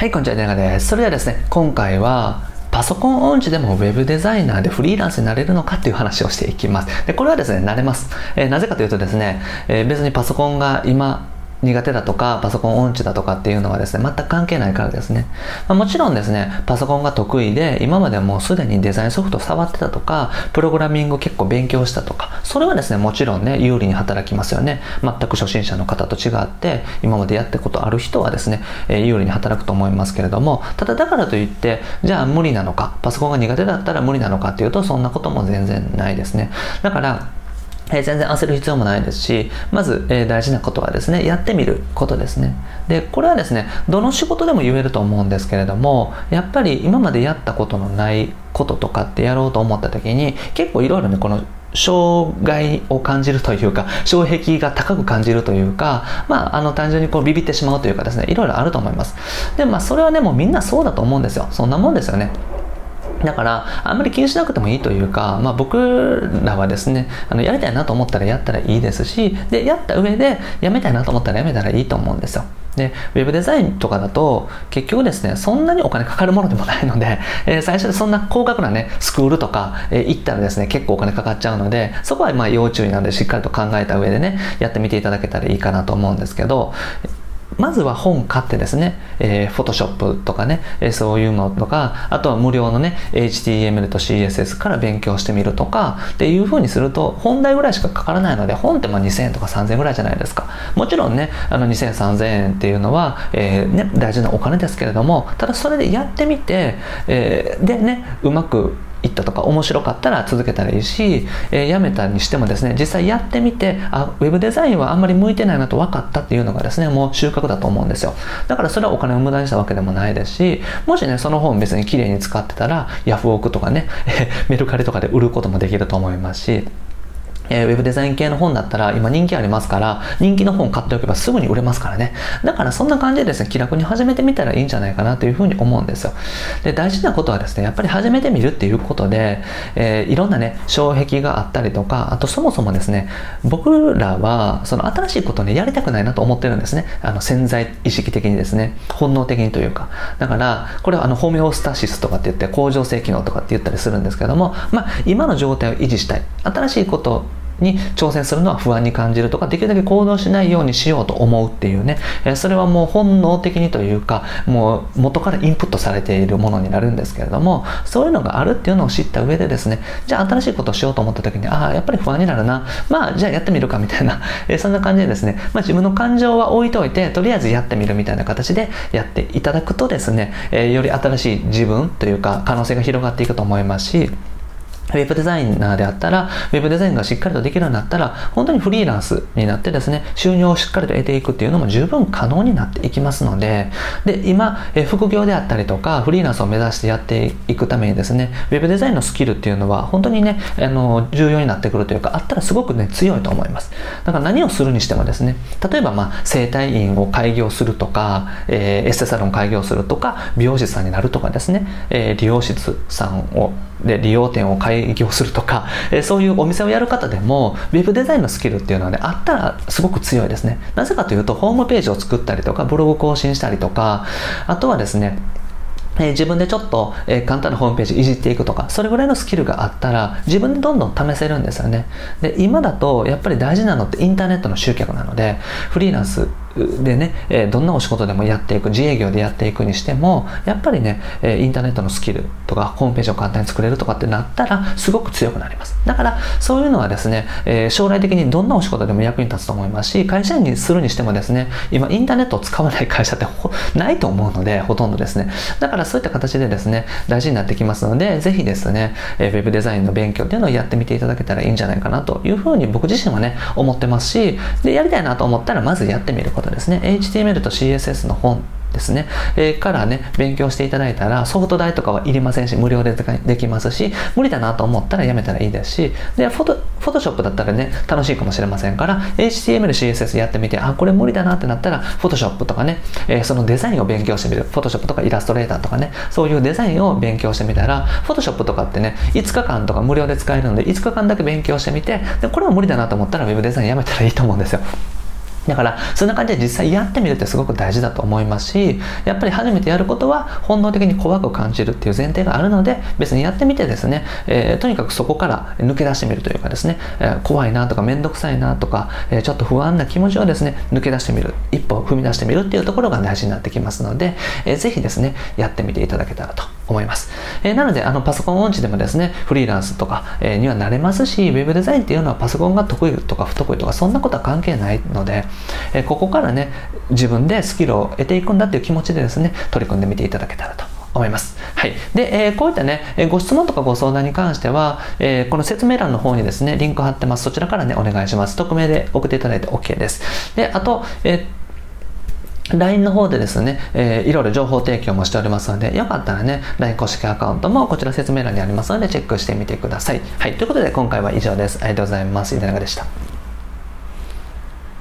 はい、こんにちは、ネです。それではですね、今回は、パソコン音痴でも Web デザイナーでフリーランスになれるのかっていう話をしていきます。で、これはですね、なれます。えー、なぜかというとですね、えー、別にパソコンが今、苦手だとかパソコン音痴だとかっていうのはですね全く関係ないからですね、まあ、もちろんですねパソコンが得意で今までもうすでにデザインソフト触ってたとかプログラミング結構勉強したとかそれはですねもちろんね有利に働きますよね。全く初心者の方と違って今までやったことある人はですね、えー、有利に働くと思いますけれどもただだからといってじゃあ無理なのかパソコンが苦手だったら無理なのかっていうとそんなことも全然ないですね。だからえ全然焦る必要もないですし、まず、えー、大事なことはですね、やってみることですね。で、これはですね、どの仕事でも言えると思うんですけれども、やっぱり今までやったことのないこととかってやろうと思った時に、結構いろいろね、この障害を感じるというか、障壁が高く感じるというか、まあ、あの、単純にこうビビってしまうというかですね、いろいろあると思います。で、まあ、それはね、もうみんなそうだと思うんですよ。そんなもんですよね。だから、あんまり気にしなくてもいいというか、まあ、僕らはですね、あのやりたいなと思ったらやったらいいですし、で、やった上で、やめたいなと思ったらやめたらいいと思うんですよ。で、ウェブデザインとかだと、結局ですね、そんなにお金かかるものでもないので、えー、最初でそんな高額なね、スクールとか、えー、行ったらですね、結構お金かかっちゃうので、そこはまあ要注意なので、しっかりと考えた上でね、やってみていただけたらいいかなと思うんですけど、まずは本買ってですね、えー、Photoshop とかね、え、そういうのとか、あとは無料のね、HTML と CSS から勉強してみるとか、っていう風にすると、本題ぐらいしかかからないので、本ってまあ2000円とか3000円ぐらいじゃないですか。もちろんね、あの2000、3000円っていうのは、えー、ね、大事なお金ですけれども、ただそれでやってみて、えー、でね、うまく行ったとか面白かったら続けたらいいし、えー、やめたにしてもですね実際やってみてあウェブデザインはあんまり向いてないなと分かったっていうのがですねもう収穫だと思うんですよ。だからそれはお金を無駄にしたわけでもないですしもしねその本別に綺麗に使ってたらヤフオクとかね メルカリとかで売ることもできると思いますし。えー、ウェブデザイン系の本だったら今人気ありますから、人気の本買っておけばすぐに売れますからね。だからそんな感じでですね、気楽に始めてみたらいいんじゃないかなというふうに思うんですよ。で、大事なことはですね、やっぱり始めてみるっていうことで、えー、いろんなね、障壁があったりとか、あとそもそもですね、僕らはその新しいことをね、やりたくないなと思ってるんですね。あの潜在意識的にですね、本能的にというか。だから、これはあのホメオスタシスとかって言って、恒常性機能とかって言ったりするんですけども、まあ、今の状態を維持したい。新しいことに挑戦するのは不安に感じるとかできるだけ行動しないようにしようと思うっていうね、えそれはもう本能的にというかもう元からインプットされているものになるんですけれどもそういうのがあるっていうのを知った上でですねじゃあ新しいことをしようと思った時にああやっぱり不安になるな。まあじゃあやってみるかみたいな、えそんな感じでですね、まあ、自分の感情は置いといてとりあえずやってみるみたいな形でやっていただくとですね、えより新しい自分というか可能性が広がっていくと思いますしウェブデザイナーであったら、ウェブデザインがしっかりとできるようになったら、本当にフリーランスになってですね、収入をしっかりと得ていくっていうのも十分可能になっていきますので、で、今、え副業であったりとか、フリーランスを目指してやっていくためにですね、ウェブデザインのスキルっていうのは、本当にね、あの、重要になってくるというか、あったらすごくね、強いと思います。だから何をするにしてもですね、例えば、まあ、整体院を開業するとか、えー、エステサロン開業するとか、美容師さんになるとかですね、えー、理容室さんをで利用店を開業営業するとか、えそういうお店をやる方でも web デザインのスキルっていうのはねあったらすごく強いですねなぜかというとホームページを作ったりとかブログ更新したりとかあとはですねえ自分でちょっと、え簡単なホームページいじっていくとか、それぐらいのスキルがあったら、自分でどんどん試せるんですよね。で、今だと、やっぱり大事なのってインターネットの集客なので、フリーランスでね、えどんなお仕事でもやっていく、自営業でやっていくにしても、やっぱりね、えインターネットのスキルとか、ホームページを簡単に作れるとかってなったら、すごく強くなります。だから、そういうのはですね、え将来的にどんなお仕事でも役に立つと思いますし、会社員にするにしてもですね、今、インターネットを使わない会社ってないと思うので、ほとんどですね。だから、そういった形でですね、大事になってきますので、ぜひですね、えウェブデザインの勉強っていうのをやってみていただけたらいいんじゃないかなというふうに僕自身はね、思ってますし、で、やりたいなと思ったら、まずやってみることですね。HTML と CSS の本ですね、えー、からね、勉強していただいたら、ソフト代とかはいりませんし、無料でできますし、無理だなと思ったらやめたらいいですし、で、フォト、フォトショップだったらね、楽しいかもしれませんから、HTML、CSS やってみて、あ、これ無理だなってなったら、フォトショップとかね、えー、そのデザインを勉強してみる。フォトショップとかイラストレーターとかね、そういうデザインを勉強してみたら、フォトショップとかってね、5日間とか無料で使えるので、5日間だけ勉強してみて、で、これは無理だなと思ったら、ウェブデザインやめたらいいと思うんですよ。だからそんな感じで実際やってみるってすごく大事だと思いますしやっぱり初めてやることは本能的に怖く感じるっていう前提があるので別にやってみてですね、えー、とにかくそこから抜け出してみるというかですね、えー、怖いなとか面倒くさいなとか、えー、ちょっと不安な気持ちをですね抜け出してみる。一歩踏み出してみるっていうところが大事になってきますので、えー、ぜひですねやってみていただけたらと思います、えー、なのであのパソコン音痴でもですねフリーランスとか、えー、にはなれますしウェブデザインっていうのはパソコンが得意とか不得意とかそんなことは関係ないので、えここからね自分でスキルを得ていくんだっていう気持ちでですね取り組んでみていただけたらと思います。はい。で、えー、こういったね、えご質問とかご相談に関しては、えー、この説明欄の方にですね、リンク貼ってます。そちらからね、お願いします。匿名で送っていただいて OK です。で、あと、えー LINE の方でですね、えー、いろいろ情報提供もしておりますので、よかったらね、LINE 公式アカウントもこちら説明欄にありますので、チェックしてみてください。はい。ということで、今回は以上です。ありがとうございます。井田中でした。